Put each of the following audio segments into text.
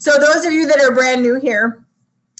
So those of you that are brand new here,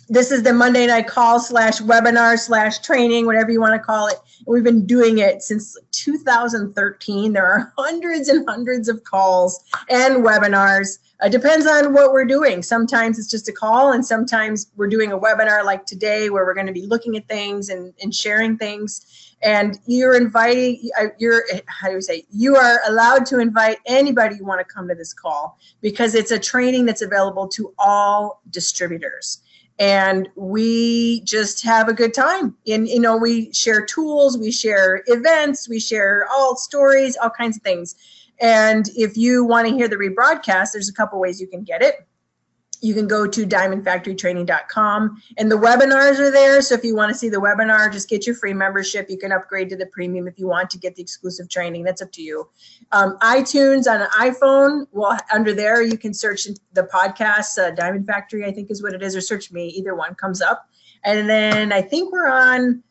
this is the Monday night call slash webinar slash training, whatever you want to call it. We've been doing it since 2013. There are hundreds and hundreds of calls and webinars. It depends on what we're doing. Sometimes it's just a call, and sometimes we're doing a webinar like today where we're going to be looking at things and, and sharing things. And you're inviting, uh, you're, how do you say, you are allowed to invite anybody you want to come to this call because it's a training that's available to all distributors. And we just have a good time. And you know we share tools we share events we share all stories all kinds of things. And if you want to hear the rebroadcast there's a couple ways you can get it you can go to diamondfactorytraining.com and the webinars are there. So if you want to see the webinar, just get your free membership. You can upgrade to the premium if you want to get the exclusive training. That's up to you. Um, iTunes on an iPhone, well, under there, you can search the podcast, uh, Diamond Factory, I think is what it is, or search me. Either one comes up. And then I think we're on,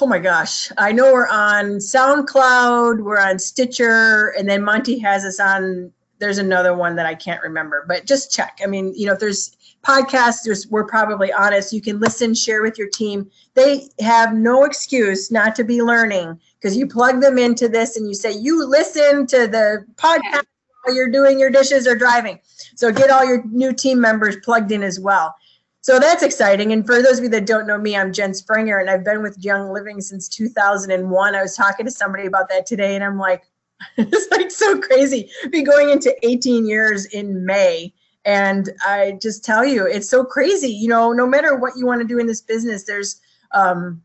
oh my gosh, I know we're on SoundCloud, we're on Stitcher, and then Monty has us on there's another one that I can't remember, but just check. I mean, you know, if there's podcasts, there's, we're probably honest. You can listen, share with your team. They have no excuse not to be learning because you plug them into this and you say, you listen to the podcast while you're doing your dishes or driving. So get all your new team members plugged in as well. So that's exciting. And for those of you that don't know me, I'm Jen Springer and I've been with Young Living since 2001. I was talking to somebody about that today and I'm like, it's like so crazy. Be going into 18 years in May. And I just tell you, it's so crazy. You know, no matter what you want to do in this business, there's, um,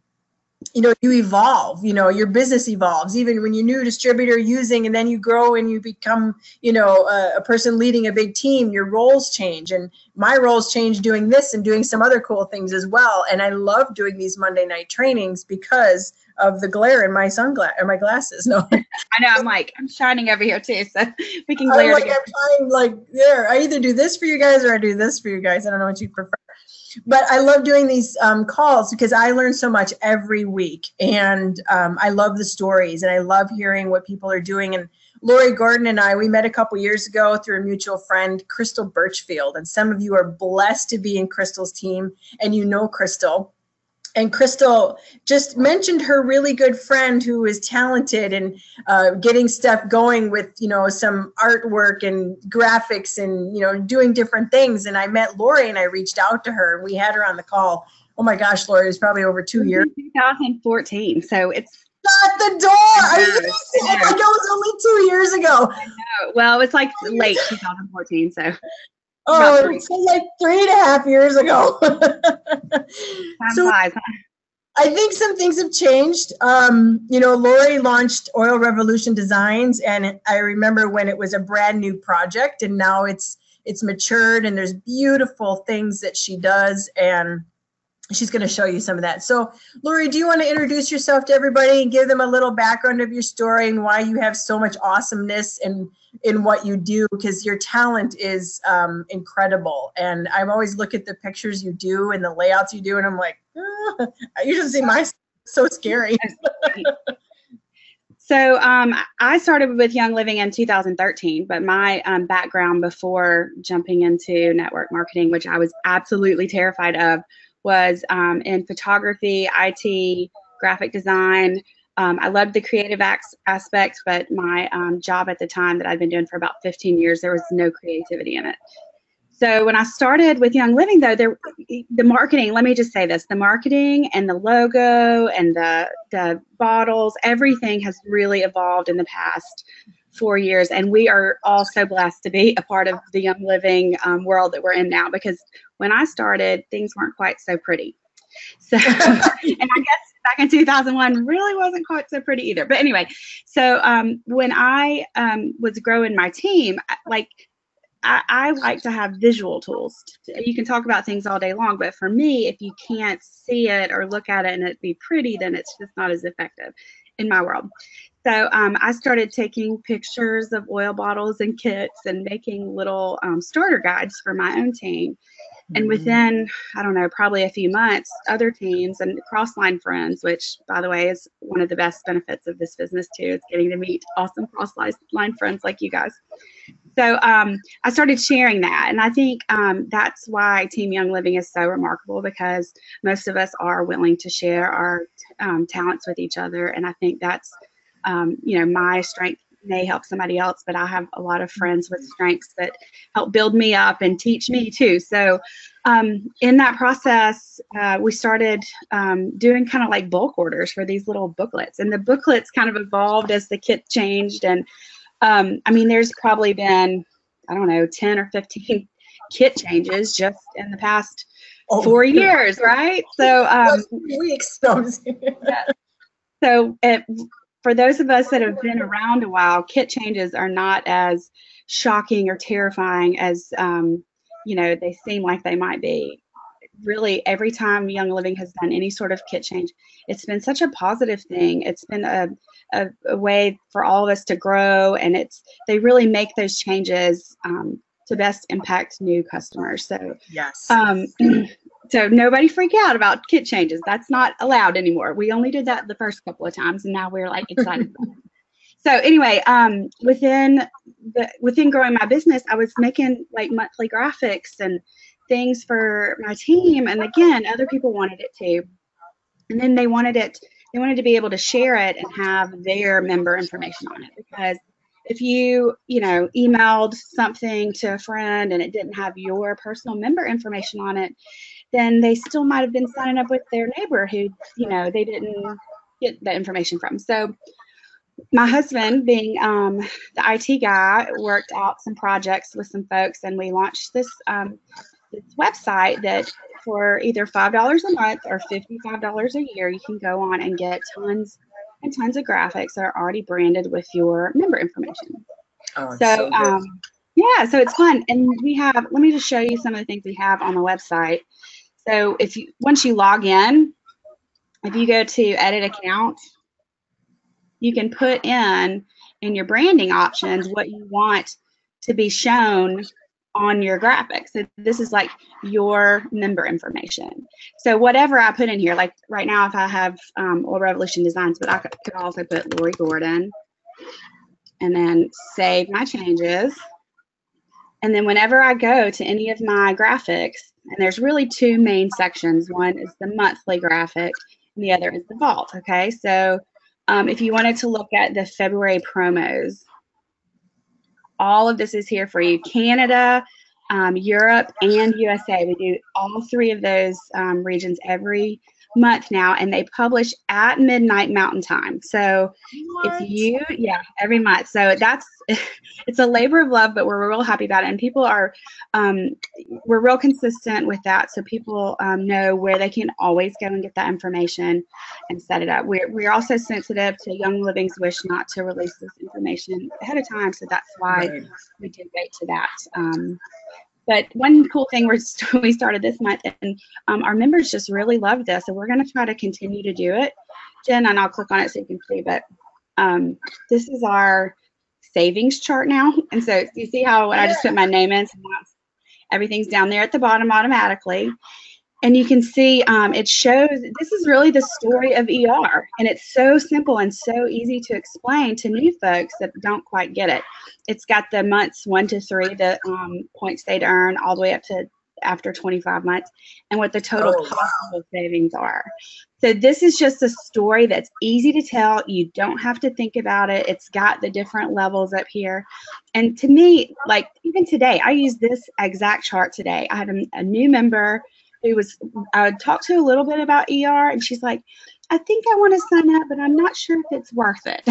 you know, you evolve, you know, your business evolves. Even when you're new distributor using and then you grow and you become, you know, a, a person leading a big team, your roles change. And my roles change doing this and doing some other cool things as well. And I love doing these Monday night trainings because of the glare in my sunglasses or my glasses. No, I know. I'm like I'm shining over here too, so we can glare. I'm like I'm trying like there. I either do this for you guys or I do this for you guys. I don't know what you prefer. But I love doing these um, calls because I learn so much every week, and um, I love the stories, and I love hearing what people are doing. And Lori Gordon and I, we met a couple years ago through a mutual friend, Crystal Birchfield, and some of you are blessed to be in Crystal's team, and you know Crystal and Crystal just mentioned her really good friend who is talented and uh, getting stuff going with you know some artwork and graphics and you know doing different things. And I met Lori and I reached out to her and we had her on the call. Oh my gosh, Lori, it was probably over two years. 2014, so it's shut the door. You oh my God, it was only two years ago. Well, it's like late 2014, so Oh, so like three and a half years ago. so I think some things have changed. Um, you know, Lori launched Oil Revolution Designs, and I remember when it was a brand new project, and now it's it's matured, and there's beautiful things that she does, and she's going to show you some of that. So, Lori, do you want to introduce yourself to everybody and give them a little background of your story and why you have so much awesomeness and in what you do because your talent is um, incredible. And I'm always look at the pictures you do and the layouts you do, and I'm like, ah, you should see my so scary. so um, I started with Young Living in 2013, but my um, background before jumping into network marketing, which I was absolutely terrified of, was um, in photography, IT, graphic design. Um, I loved the creative aspect, but my um, job at the time that I'd been doing for about 15 years, there was no creativity in it. So when I started with Young Living, though, there, the marketing. Let me just say this: the marketing and the logo and the the bottles, everything has really evolved in the past four years, and we are all so blessed to be a part of the Young Living um, world that we're in now. Because when I started, things weren't quite so pretty. So, and I guess back in 2001 really wasn't quite so pretty either. But anyway, so um, when I um, was growing my team, like I, I, like to have visual tools. You can talk about things all day long, but for me, if you can't see it or look at it and it be pretty, then it's just not as effective in my world. So um, I started taking pictures of oil bottles and kits and making little um, starter guides for my own team. And mm-hmm. within, I don't know, probably a few months, other teams and cross-line friends, which by the way is one of the best benefits of this business too, is getting to meet awesome cross-line friends like you guys. So um, I started sharing that, and I think um, that's why Team Young Living is so remarkable because most of us are willing to share our um, talents with each other, and I think that's um, you know my strength may help somebody else, but I have a lot of friends with strengths that help build me up and teach me too. So um, in that process, uh, we started um, doing kind of like bulk orders for these little booklets, and the booklets kind of evolved as the kit changed. And um, I mean, there's probably been I don't know 10 or 15 kit changes just in the past Oh, four years, right? So um, weeks. so it, for those of us that have been around a while, kit changes are not as shocking or terrifying as um, you know they seem like they might be. Really, every time Young Living has done any sort of kit change, it's been such a positive thing. It's been a, a, a way for all of us to grow, and it's they really make those changes um, to best impact new customers. So yes. um, so nobody freak out about kit changes. That's not allowed anymore. We only did that the first couple of times, and now we're like excited. So anyway, um, within the within growing my business, I was making like monthly graphics and things for my team, and again, other people wanted it too. And then they wanted it. They wanted to be able to share it and have their member information on it. Because if you you know emailed something to a friend and it didn't have your personal member information on it then they still might have been signing up with their neighbor who you know they didn't get that information from. So my husband being um, the it guy worked out some projects with some folks and we launched this um, this website that for either five dollars a month or fifty five dollars a year you can go on and get tons and tons of graphics that are already branded with your member information. Oh, it's So, um, yeah, so it's fun. And we have, let me just show you some of the things we have on the website. So if you, once you log in, if you go to edit account, you can put in in your branding options what you want to be shown on your graphics. So this is like your member information. So whatever I put in here, like right now, if I have um, Oil Revolution Designs, but I could could also put Lori Gordon and then save my changes. And then whenever I go to any of my graphics, and there's really two main sections. One is the monthly graphic, and the other is the vault. Okay, so um, if you wanted to look at the February promos, all of this is here for you. Canada, um, Europe, and USA. We do all three of those um, regions every month now, and they publish at midnight Mountain Time. So if you, yeah, every month. So that's it's a labor of love, but we're real happy about it, and people are um, we're real consistent with that. So people um, know where they can always go and get that information and set it up. We're we're also sensitive to Young Living's wish not to release this information ahead of time, so that's why Right. we did wait to that. Um, but one cool thing we're st- we started this month, and um, our members just really love this, and we're going to try to continue to do it. Jen, and I'll click on it so you can see. But um, this is our savings chart now, and so you see how when I just put my name in, so everything's down there at the bottom automatically. And you can see um, it shows this is really the story of ER, and it's so simple and so easy to explain to new folks that don't quite get it. It's got the months one to three, the um, points they'd earn, all the way up to after 25 months, and what the total Oh, wow. possible savings are. So this is just a story that's easy to tell. You don't have to think about it. It's got the different levels up here. And to me, like even today, I use this exact chart today. I had a, a new member who was I talked to a little bit about ER, and she's like, I think I want to sign up, but I'm not sure if it's worth it.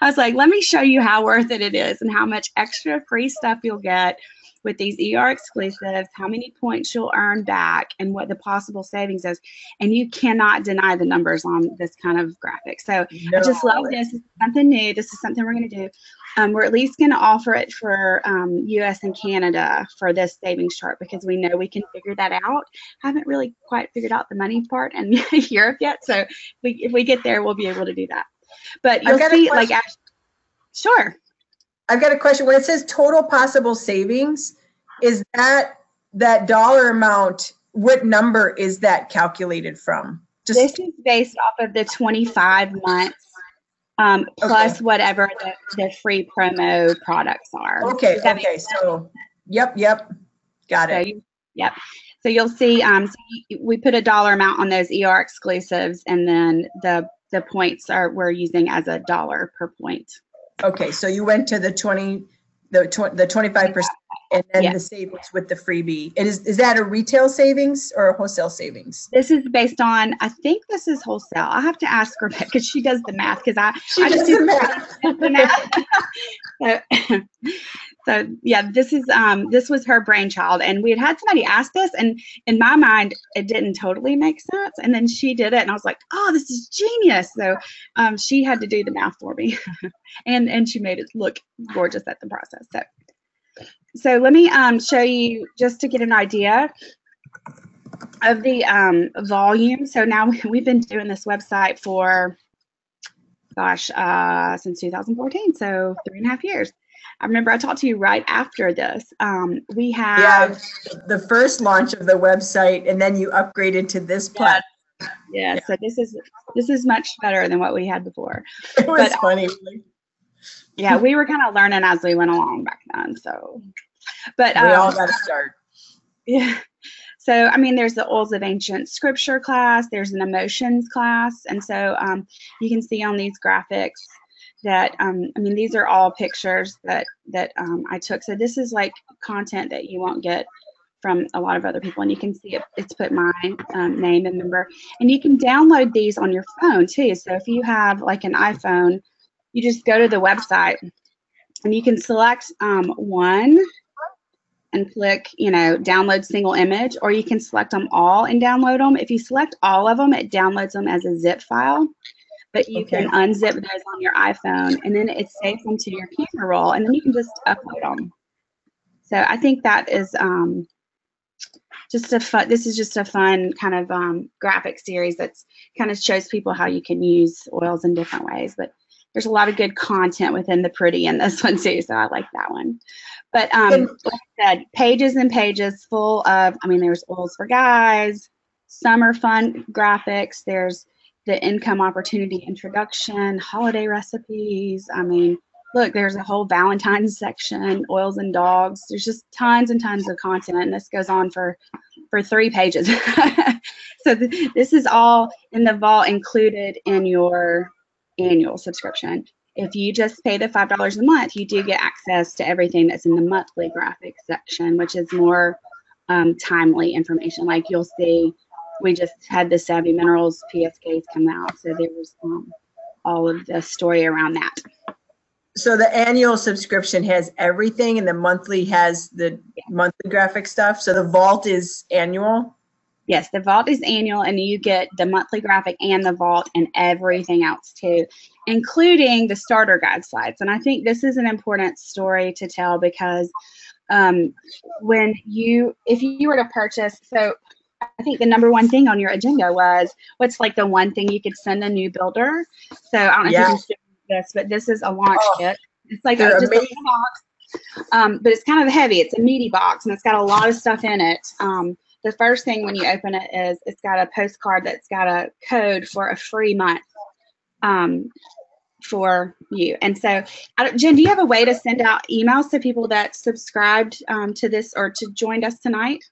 I was like, let me show you how worth it it is and how much extra free stuff you'll get with these ER exclusives, how many points you'll earn back, and what the possible savings is. And you cannot deny the numbers on this kind of graphic. So I just love this. This is something new. This is something we're going to do. Um, we're at least going to offer it for um, US and Canada for this savings chart because we know we can figure that out. I Haven't really quite figured out the money part in Europe yet. So if we, if we get there, we'll be able to do that. But you'll see, like, sure. I've got a question. When it says total possible savings, is that that dollar amount? What number is that calculated from? This is based off of the 25 months um, plus whatever the, the free promo products are. Okay, okay, so, yep, yep, got So it. you, yep. So you'll see, um, so we put a dollar amount on those ER exclusives, and then the the points are we're using as a dollar per point. Okay, so you went to the 20, the tw- the 25% and then the savings with the freebie. And is, is that a retail savings or a wholesale savings? This is based on, I think this is wholesale. I have to ask her because she does the math because I She I just does the do math. the math. so, so yeah, this is um this was her brainchild, and we had had somebody ask this, and in my mind, it didn't totally make sense, and then she did it, and I was like, oh, this is genius. So um she had to do the math for me, and and she made it look gorgeous at the process. So so let me um show you just to get an idea of the um, volume. So now we've been doing this website for, gosh, uh, since 2014, so three and a half years. I remember I talked to you right after this. Um, we Yeah, have, the first launch of the website and then you upgraded to this platform. yeah, so this is this is much better than what we had before. It was But- funny. Yeah, we were kind of learning as we went along back then. So, but We all um, got to start. Yeah. So, I mean, there's the Oils of Ancient Scripture class, there's an emotions class. And so um, you can see on these graphics that, um, I mean, these are all pictures that, that um, I took. So this is like content that you won't get from a lot of other people. And you can see it, it's put my um, name and number. And you can download these on your phone too. So if you have like an iPhone, you just go to the website and you can select um, one and click, you know, download single image, or you can select them all and download them. If you select all of them, it downloads them as a zip file, but you can unzip those on your iPhone and then it saves them to your camera roll and then you can just upload them. So I think that is um, just a fun, this is just a fun kind of um, graphic series that's kind of shows people how you can use oils in different ways. But there's a lot of good content within the pretty in this one too, so I like that one. But um, like I said, pages and pages full of, I mean, there's oils for guys, summer fun graphics, there's the income opportunity introduction, holiday recipes. I mean, look, there's a whole Valentine's section, oils and dogs. There's just tons and tons of content, and this goes on for for three pages. so th- this is all in the vault included in your annual subscription. If you just pay the five dollars a month, you do get access to everything that's in the monthly graphic section, which is more um, timely information. Like you'll see, we just had the Savvy Minerals PSKs come out, so there was um, all of the story around that. So the annual subscription has everything and the monthly has the monthly graphic stuff. So the vault is annual. Yes, the vault is annual, and you get the monthly graphic and the vault and everything else too, including the starter guide slides. And I think this is an important story to tell because um, when you, if you were to purchase, so I think the number one thing on your agenda was what's like the one thing you could send a new builder. So I don't know Yeah. if you this, but this is a launch Oh, kit. It's like a, just amazing. little box, um, but it's kind of heavy. It's a meaty box, and it's got a lot of stuff in it. Um, the first thing when you open it is it's got a postcard that's got a code for a free month um, for you. And so, I don't, Jen, do you have a way to send out emails to people that subscribed um, to this or to joined us tonight?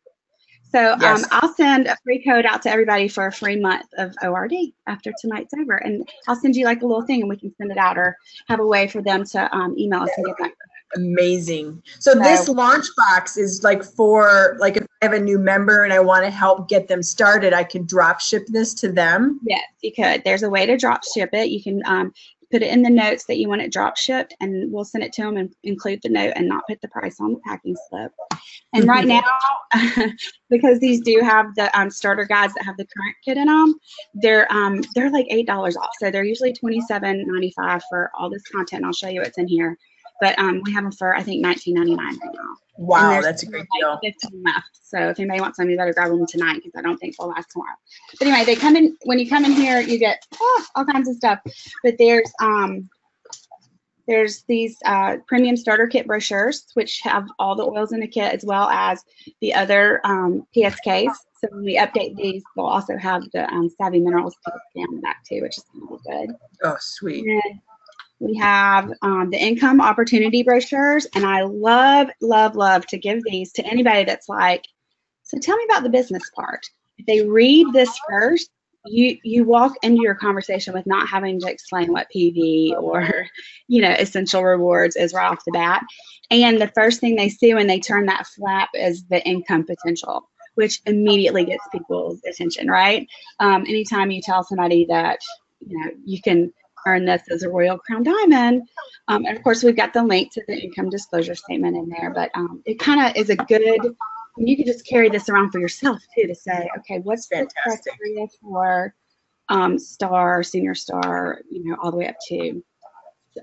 So um, I'll send a free code out to everybody for a free month of ORD after tonight's over, and I'll send you like a little thing, and we can send it out, or have a way for them to um, email us and get that. Amazing. So this launch box is like for, like if I have a new member and I want to help get them started, I can drop ship this to them. Yes, you could. There's a way to drop ship it. You can um, put it in the notes that you want it drop shipped, and we'll send it to them and include the note and not put the price on the packing slip. And right now, because these do have the um, starter guides that have the current kit in them, they're um, they're like eight dollars off. So they're usually twenty seven ninety five for all this content. And I'll show you what's in here. But um, we have them for I think nineteen ninety nine right now. Wow, that's a great like deal. 15 left. So if anybody wants some, you better grab them tonight because I don't think they'll last tomorrow. But anyway, they come in when you come in here, you get oh, all kinds of stuff. But there's um there's these uh, premium starter kit brochures which have all the oils in the kit as well as the other um, PSKs. So when we update these, we'll also have the um, Savvy Minerals PSK on the back too, which is kind of good. Oh, sweet. And We have um, the income opportunity brochures, and I love, love, love to give these to anybody that's like, so tell me about the business part. If they read this first, you you walk into your conversation with not having to explain what PV or you know essential rewards is right off the bat. And the first thing they see when they turn that flap is the income potential, which immediately gets people's attention, right? Um, anytime you tell somebody that you know you can earn this as a Royal Crown Diamond, um, and of course we've got the link to the income disclosure statement in there, but um, it kind of is a good you can just carry this around for yourself too to say, okay, what's the criteria for um, star, senior star, you know, all the way up to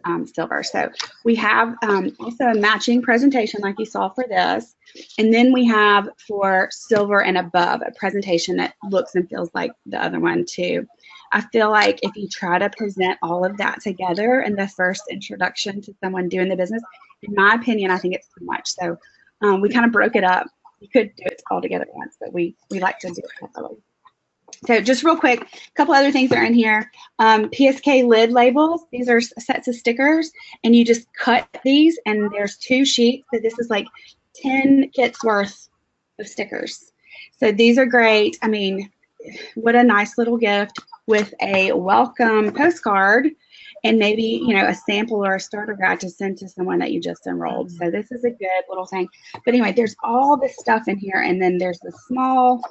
um, silver. So we have um, also a matching presentation like you saw for this. And then we have for silver and above a presentation that looks and feels like the other one too. I feel like if you try to present all of that together in the first introduction to someone doing the business, in my opinion, I think it's too much. So um, we kind of broke it up you could do it all together once, but we we like to do it separately. So just real quick, a couple other things that are in here. Um, PSK lid labels. These are sets of stickers, and you just cut these, and there's two sheets. So this is like 10 kits worth of stickers. So these are great. I mean, what a nice little gift with a welcome postcard and maybe you know a sample or a starter guide to send to someone that you just enrolled so this is a good little thing but anyway there's all this stuff in here and then there's the small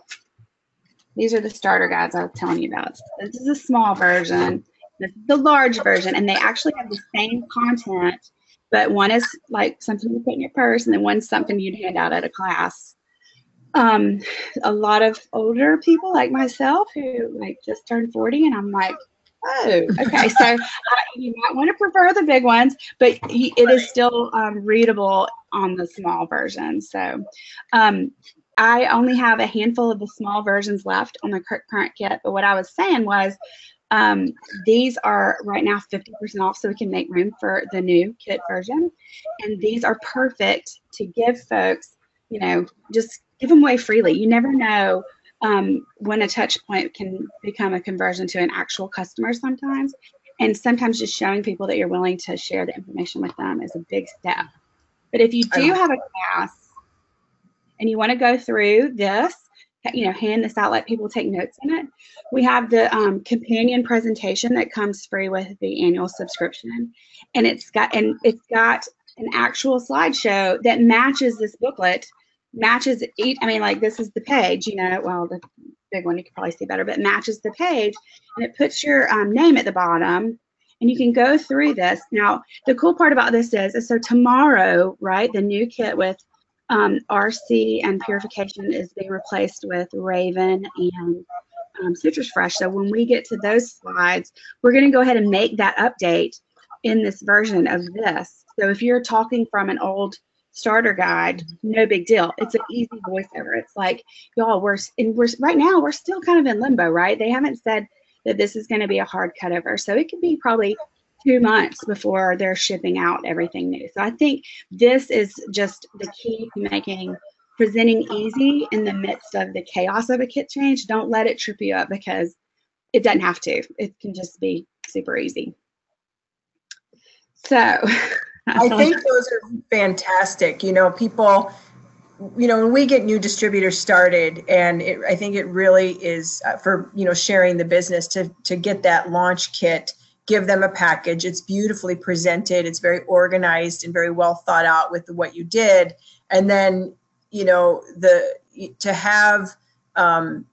these are the starter guides i was telling you about this is a small version this is the large version and they actually have the same content but one is like something you put in your purse and then one's something you'd hand out at a class um a lot of older people like myself who like just turned 40 and i'm like Oh, okay. So you might want to prefer the big ones, but it is still um, readable on the small version. So um, I only have a handful of the small versions left on the current kit. But what I was saying was um, these are right now 50% off, so we can make room for the new kit version. And these are perfect to give folks, you know, just give them away freely. You never know um, when a touch point can become a conversion to an actual customer sometimes. And sometimes just showing people that you're willing to share the information with them is a big step. But if you do have a class and you want to go through this, you know, hand this out, let people take notes in it. We have the um, companion presentation that comes free with the annual subscription, and it's got and it's got an actual slideshow that matches this booklet matches each i mean like this is the page you know well the big one you can probably see better but matches the page and it puts your um, name at the bottom and you can go through this now the cool part about this is, is so tomorrow right the new kit with um, rc and purification is being replaced with raven and um, citrus fresh so when we get to those slides we're going to go ahead and make that update in this version of this so if you're talking from an old starter guide, no big deal. It's an easy voiceover. It's like, y'all, we're and we're right now we're still kind of in limbo, right? They haven't said that this is going to be a hard cutover, so it could be probably two months before they're shipping out everything new. So I think this is just the key to making presenting easy in the midst of the chaos of a kit change. Don't let it trip you up because it doesn't have to. It can just be super easy. So I think those are fantastic. You know, people, you know, when we get new distributors started, and it, I think it really is uh, for you know sharing the business to to get that launch kit, give them a package. It's beautifully presented. It's very organized and very well thought out with what you did, and then you know the to have. Um,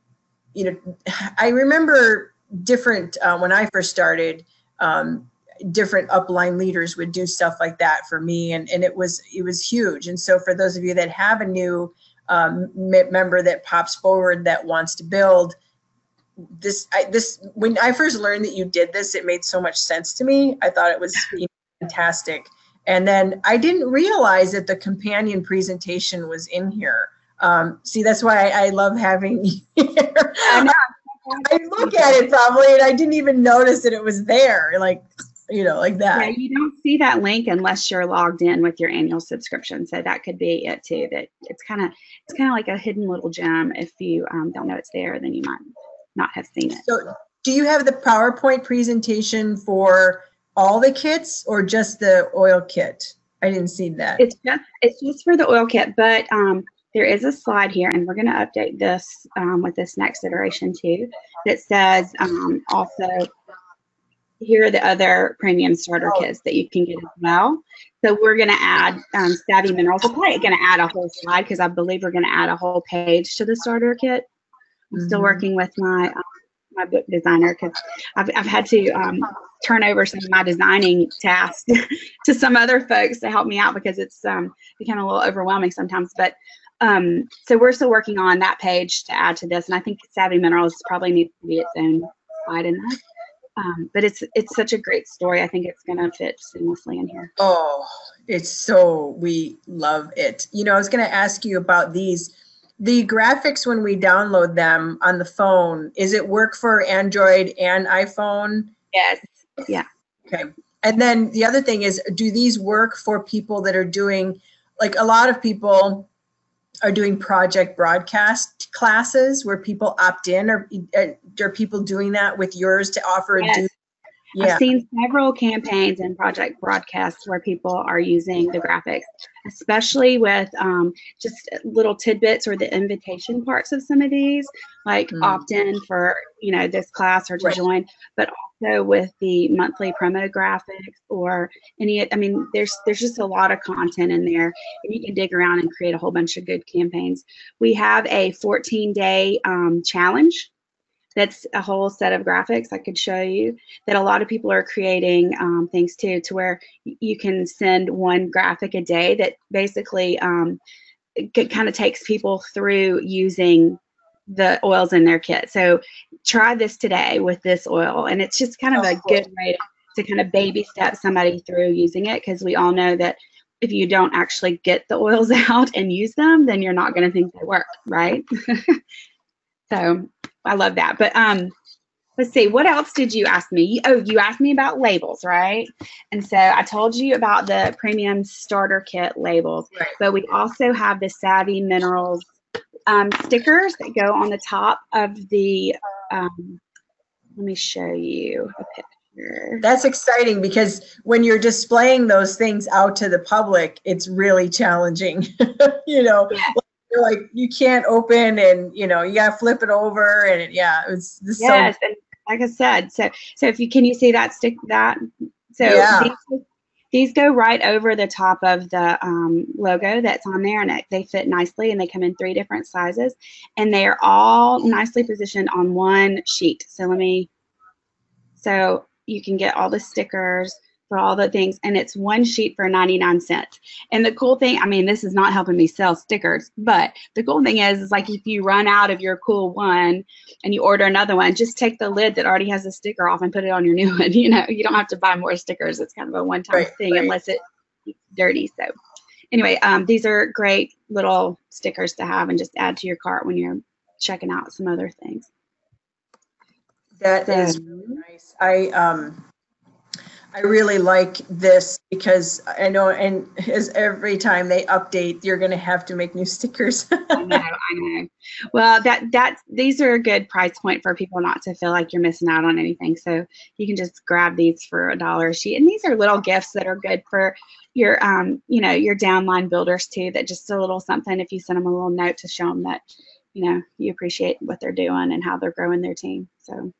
you know, I remember different uh, when I first started. Um, different upline leaders would do stuff like that for me and, and it was it was huge and so for those of you that have a new um, member that pops forward that wants to build this I, this when i first learned that you did this it made so much sense to me i thought it was fantastic and then i didn't realize that the companion presentation was in here um, see that's why I, I love having you here. I, I look at it probably and i didn't even notice that it was there like you know, like that. Yeah, you don't see that link unless you're logged in with your annual subscription. So that could be it too. That it's kind of it's kind of like a hidden little gem. If you um, don't know it's there, then you might not have seen it. So, do you have the PowerPoint presentation for all the kits or just the oil kit? I didn't see that. It's just it's just for the oil kit, but um, there is a slide here, and we're going to update this um, with this next iteration too. That says um, also here are the other premium starter Oh. kits that you can get as well. So we're going to add um, Savvy Minerals. We're probably going to add a whole slide because I believe we're going to add a whole page to the starter kit. I'm still Mhm. working with my um, my book designer because I've, I've had to um, turn over some of my designing tasks to some other folks to help me out because it's um, become a little overwhelming sometimes. But um, so we're still working on that page to add to this, and I think Savvy Minerals probably needs to be its own slide in that. Um, but it's it's such a great story. I think it's going to fit seamlessly in here. Oh, it's so, we love it. You know, I was going to ask you about these. The graphics, when we download them on the phone, is it work for Android and iPhone? Yes. Yeah. Okay. And then the other thing is, do these work for people that are doing, like a lot of people are doing project broadcast classes where people opt in or uh, are people doing that with yours to offer a Yes. do? Yeah. I've seen several campaigns and project broadcasts where people are using the graphics, especially with um, just little tidbits or the invitation parts of some of these, like Mm. opt in for you know this class or to Right. join, but also with the monthly promo graphics or any. I mean, there's there's just a lot of content in there, and you can dig around and create a whole bunch of good campaigns. We have a 14 day um, challenge. That's a whole set of graphics I could show you that a lot of people are creating um, things too, to where you can send one graphic a day that basically um, kind of takes people through using the oils in their kit. So try this today with this oil, and it's just kind of Oh, a cool. good way to, to kind of baby step somebody through using it because we all know that if you don't actually get the oils out and use them, then you're not going to think they work, right? so I love that. But um, let's see, what else did you ask me? Oh, you asked me about labels, right? And so I told you about the premium starter kit labels, Right. but we also have the Savvy Minerals um, stickers that go on the top of the. Um, let me show you a picture. That's exciting because when you're displaying those things out to the public, it's really challenging. you know, Yeah. You're like you can't open and you know you gotta flip it over and it, yeah, it's this Yes, and like I said, so so if you can you see that stick that so Yeah. these, these go right over the top of the um, logo that's on there, and it, they fit nicely, and they come in three different sizes, and they are all nicely positioned on one sheet. So let me, so you can get all the stickers for all the things, and it's one sheet for 99 cents. And the cool thing, I mean, this is not helping me sell stickers, but the cool thing is, is like if you run out of your cool one and you order another one, just take the lid that already has a sticker off and put it on your new one. You know, you don't have to buy more stickers. It's kind of a one-time Right, thing right. unless it gets dirty. So anyway, um, these are great little stickers to have and just add to your cart when you're checking out some other things. That is So- really nice. I um I really like this because I know and as every time they update, you're gonna have to make new stickers. I know, I know. Well, that that these are a good price point for people not to feel like you're missing out on anything. So you can just grab these for a dollar a sheet, and these are little gifts that are good for your um you know your downline builders too. That just a little something if you send them a little note to show them that you know you appreciate what they're doing and how they're growing their team. So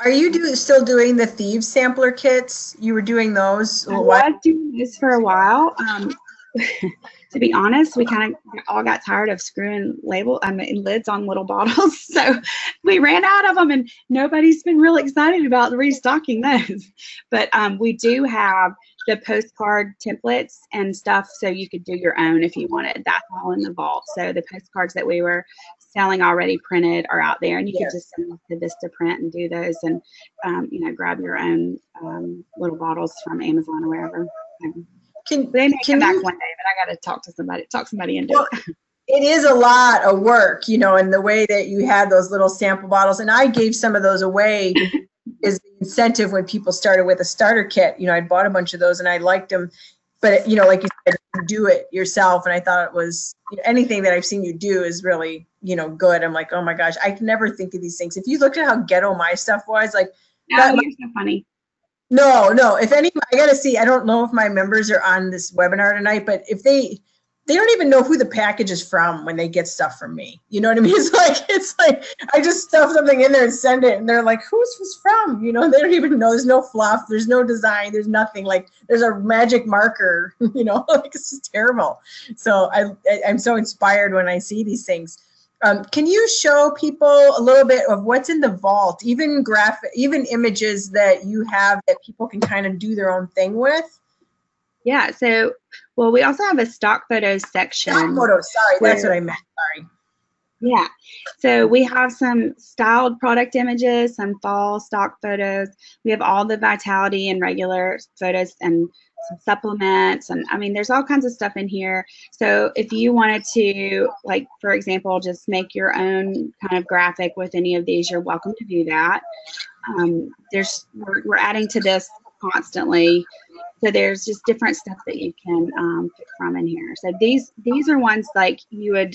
Are you do, still doing the thieves sampler kits? You were doing those? I was doing this for a while. Um, to be honest, we kind of all got tired of screwing label I mean lids on little bottles, so we ran out of them, and nobody's been real excited about restocking those. But um, we do have the postcard templates and stuff, so you could do your own if you wanted. That's all in the vault. So the postcards that we were selling already printed are out there, and you Yes. could just send them to this to print and do those, and um, you know, grab your own um, little bottles from Amazon or wherever. Can, they may Can come back you- one day, but I got to talk to somebody, talk somebody into Well, it. it is a lot of work, you know, and the way that you had those little sample bottles, and I gave some of those away is the incentive when people started with a starter kit. You know, I bought a bunch of those and I liked them, but you know, like you said, you do it yourself, and I thought it was you know, anything that I've seen you do is really you know good. I'm like, oh my gosh, I can never think of these things. If you looked at how ghetto my stuff was, like Oh, that- you're so funny. No, no. If any, I gotta see. I don't know if my members are on this webinar tonight, but if they, they don't even know who the package is from when they get stuff from me. You know what I mean? It's like it's like I just stuff something in there and send it, and they're like, "Who's this from?" You know, they don't even know. There's no fluff. There's no design. There's nothing. Like there's a magic marker. You know, like it's just terrible. So I, I I'm so inspired when I see these things. Um, can you show people a little bit of what's in the vault, even graphic, even images that you have that people can kind of do their own thing with? Yeah. So, well, we also have a stock photos section. Stock photos. Sorry, that's what I meant. Sorry. Yeah. So we have some styled product images, some fall stock photos. We have all the vitality and regular photos and some supplements and I mean there's all kinds of stuff in here. So if you wanted to like for example just make your own kind of graphic with any of these, you're welcome to do that. Um, there's we're, we're adding to this constantly. So there's just different stuff that you can um, pick from in here. So these these are ones like you would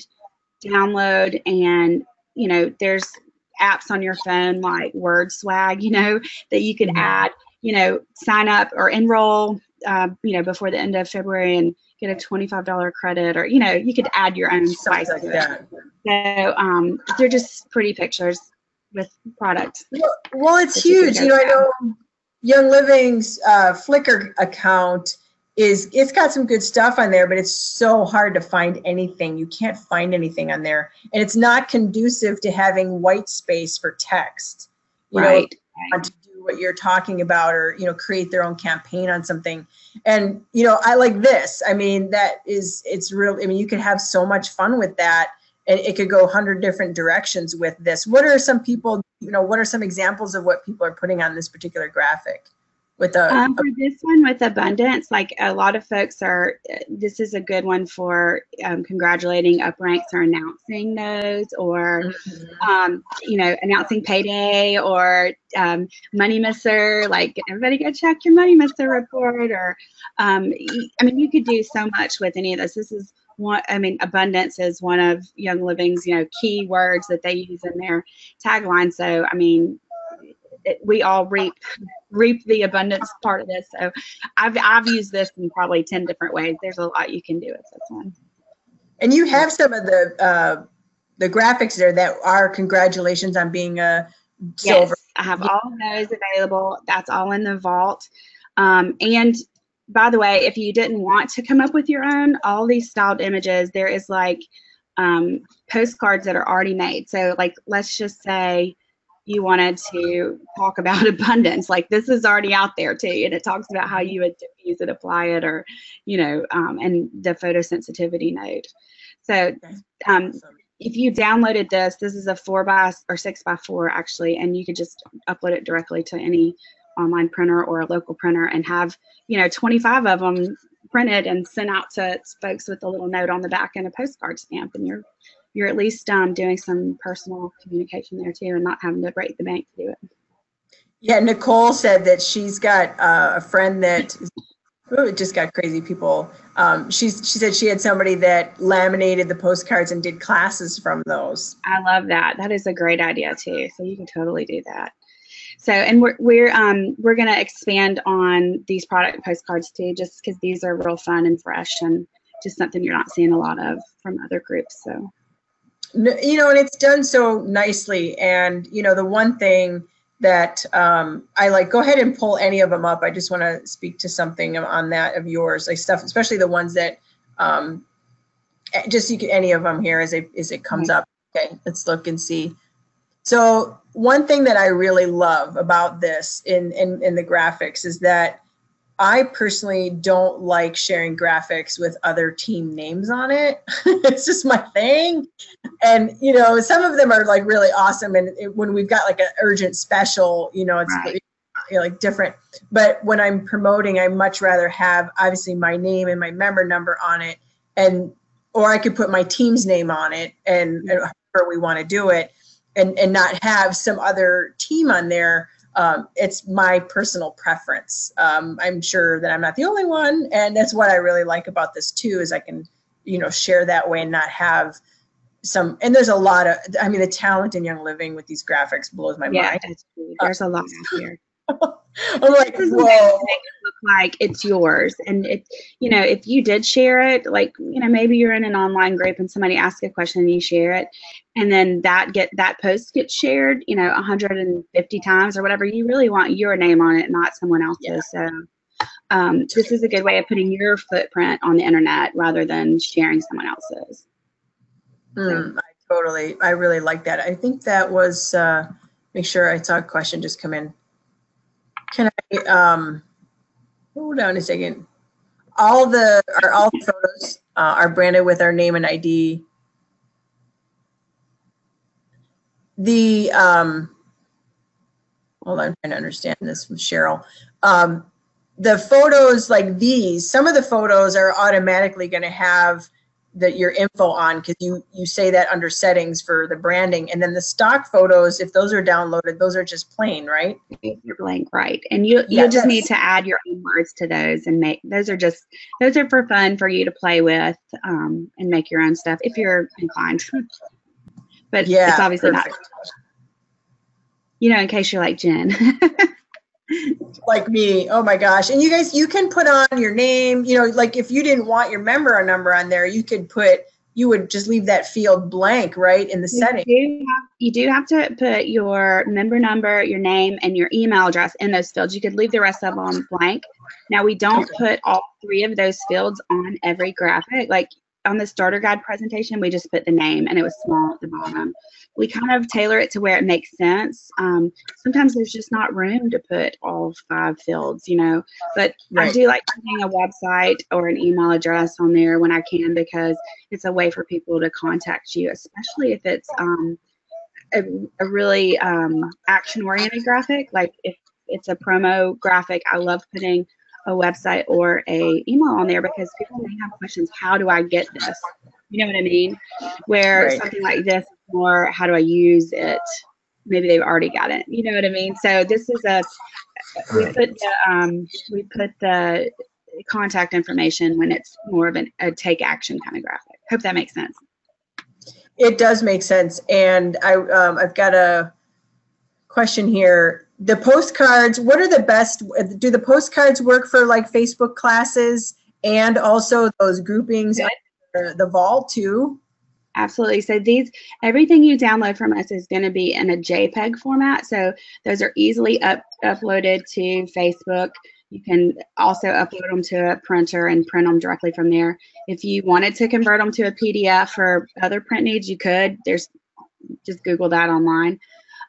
download and you know there's apps on your phone like word swag you know that you can mm-hmm. add you know sign up or enroll uh, you know before the end of february and get a $25 credit or you know you could add your own spice like that. so um, they're just pretty pictures with products. well, well it's huge you, you know i know young living's uh, flickr account is it's got some good stuff on there, but it's so hard to find anything. You can't find anything on there. And it's not conducive to having white space for text. You right. know, to do what you're talking about or, you know, create their own campaign on something. And, you know, I like this. I mean, that is it's real. I mean, you can have so much fun with that. And it could go hundred different directions with this. What are some people, you know, what are some examples of what people are putting on this particular graphic? with a, um, for this one with abundance like a lot of folks are this is a good one for um, congratulating up ranks or announcing those or mm-hmm. um, you know announcing payday or um, money misser like everybody go check your money misser report or um, i mean you could do so much with any of this this is one i mean abundance is one of young living's you know key words that they use in their tagline so i mean it, we all reap reap the abundance part of this. So I've I've used this in probably ten different ways. There's a lot you can do with this one. And you have some of the uh, the graphics there that are congratulations on being a silver. Yes, I have all of those available. That's all in the vault. Um, and by the way, if you didn't want to come up with your own, all these styled images, there is like um, postcards that are already made. So like, let's just say you wanted to talk about abundance. Like this is already out there too and it talks about how you would use it apply it or you know um, and the photosensitivity note. So um, if you downloaded this this is a four by or six by four actually and you could just upload it directly to any online printer or a local printer and have you know 25 of them printed and sent out to folks with a little note on the back and a postcard stamp and you're you're at least um, doing some personal communication there too and not having to break the bank to do it. Yeah, Nicole said that she's got uh, a friend that ooh, just got crazy people. Um, she's she said she had somebody that laminated the postcards and did classes from those. I love that. That is a great idea too. So you can totally do that. So and we're we're um we're gonna expand on these product postcards too, just because these are real fun and fresh and just something you're not seeing a lot of from other groups. So you know, and it's done so nicely. And, you know, the one thing that um, I like, go ahead and pull any of them up. I just want to speak to something on that of yours, like stuff, especially the ones that um, eh, just you can, any of them here as it, as it comes up. Okay, let's look and see. So one thing that I really love about this in, in, in the graphics is that I personally don't like sharing graphics with other team names on it. it's just my thing. And, you know, some of them are like really awesome. And it, when we've got like an urgent special, you know, it's right. you know, like different. But when I'm promoting, I much rather have obviously my name and my member number on it. And, or I could put my team's name on it and, and however we want to do it and, and not have some other team on there um, it's my personal preference. Um, I'm sure that I'm not the only one, and that's what I really like about this too. Is I can, you know, share that way and not have some. And there's a lot of. I mean, the talent in Young Living with these graphics blows my yeah, mind. Yeah, there's a lot out here. I'm like, This is a way to whoa. it look like it's yours. And if you know, if you did share it, like you know, maybe you're in an online group and somebody asks a question and you share it, and then that get that post gets shared, you know, 150 times or whatever. You really want your name on it, not someone else's. Yeah. So. Um, this is a good way of putting your footprint on the internet rather than sharing someone else's. Mm, I totally, I really like that. I think that was, uh, make sure I saw a question just come in. Can I, um, hold on a second. All the, are all the photos, uh, are branded with our name and ID. The, um, hold on, I'm trying to understand this from Cheryl. Um, the photos like these, some of the photos are automatically going to have that your info on because you you say that under settings for the branding and then the stock photos if those are downloaded those are just plain right You're blank, right? And you you just need to add your own words to those and make those are just those are for fun for you to play with um, and make your own stuff if you're inclined. but yeah it's obviously not. You know, in case you're like Jen. like me oh my gosh and you guys you can put on your name you know like if you didn't want your member number on there you could put you would just leave that field blank right in the setting You do, have, you do have to put your member number, your name, and your email address in those fields. You could leave the rest of them blank. Now, we don't put all three of those fields on every graphic. Like on the starter guide presentation, we just put the name and it was small at the bottom. We kind of tailor it to where it makes sense. Um, sometimes there's just not room to put all five fields, you know, but I do like putting a website or an email address on there when I can because it's a way for people to contact you, especially if it's um, a, a really um, action oriented graphic. Like if it's a promo graphic, I love putting a website or a email on there because people may have questions. How do I get this? You know what I mean? Where Right. something like this or how do I use it? Maybe they've already got it. You know what I mean? So this is a we put the um, we put the contact information when it's more of an, a take action kind of graphic. Hope that makes sense. It does make sense. And I, um, I've got a question here. The postcards, what are the best, do the postcards work for like Facebook classes and also those groupings, the vault too? Absolutely. So these everything you download from us is going to be in a JPEG format. So those are easily up, uploaded to Facebook. You can also upload them to a printer and print them directly from there. If you wanted to convert them to a PDF for other print needs, you could. There's just Google that online.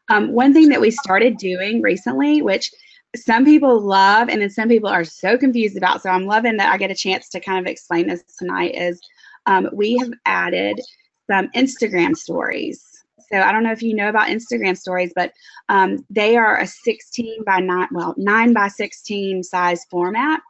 Um, one thing that we started doing recently, which some people love and then some people are so confused about, so I'm loving that I get a chance to kind of explain this tonight, is um, we have added some Instagram stories. So I don't know if you know about Instagram stories, but um, they are a 16 by 9, well, 9 by 16 size format.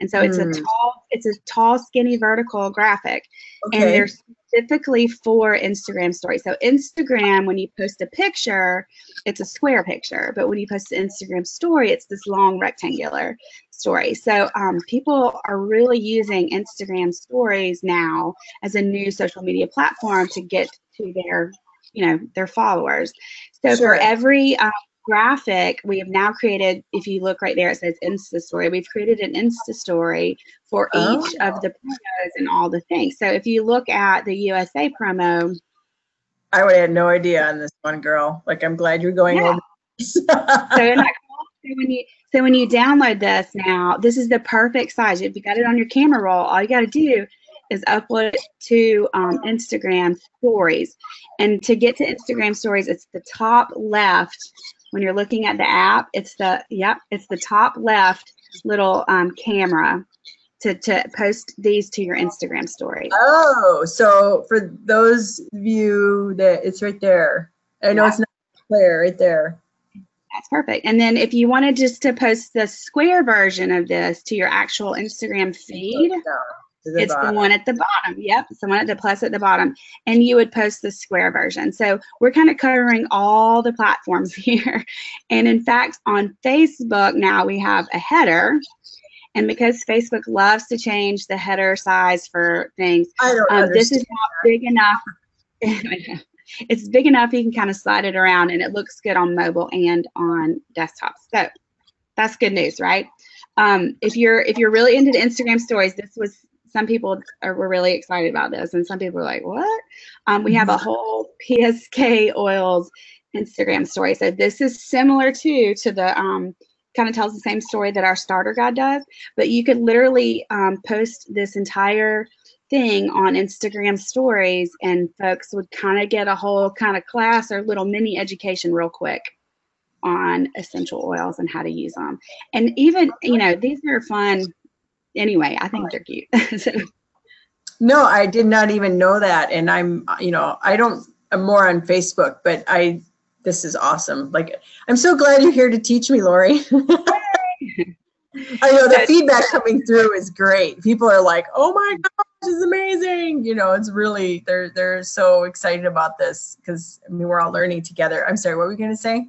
And so it's Hmm. a tall, it's a tall, skinny vertical graphic and Okay, they're specifically for Instagram stories. So Instagram, when you post a picture, it's a square picture, but when you post an Instagram story, it's this long rectangular story. So um, people are really using Instagram stories now as a new social media platform to get to their, you know, their followers. So Sure. for every um, graphic, we have now created, if you look right there, it says Insta story. We've created an Insta story for each Oh. of the promos and all the things. So if you look at the USA promo, I would have had no idea on this one, girl. Like, I'm glad you're going Yeah. over. so isn't that cool? So when you so when you download this now, this is the perfect size. If you got it on your camera roll, all you got to do is upload it to um, Instagram stories. And to get to Instagram stories, it's the top left. When you're looking at the app, it's the yep, it's the top left little um, camera to to post these to your Instagram story. Oh, so for those of you that it's right there. I know Yeah. it's not clear right there. That's perfect. And then if you wanted just to post the square version of this to your actual Instagram feed, the it's the one at the bottom. Yep, it's the one at the plus at the bottom. And you would post the square version. So we're kind of covering all the platforms here. And in fact, on Facebook now we have a header. And because Facebook loves to change the header size for things, um, this is now big enough. it's big enough you can kind of slide it around and it looks good on mobile and on desktop. So That's good news, right? Um, if you're if you're really into Instagram stories, this was some people are were really excited about this, and some people are like, "What?" Um, we have a whole PSK oils Instagram story. So this is similar to to the um, kind of tells the same story that our starter guide does, but you could literally um, post this entire thing on Instagram stories, and folks would kind of get a whole kind of class or little mini education real quick on essential oils and how to use them. And even, you know, these are fun anyway. I think they're cute. so, No, I did not even know that. And I'm, you know, I don't, I'm more on Facebook, but I, this is awesome. Like, I'm so glad you're here to teach me, Lori. I know the feedback coming through is great. People are like, "Oh my gosh, this is amazing!" You know, it's really they're they're so excited about this because I mean we're all learning together. I'm sorry, what were we going to say?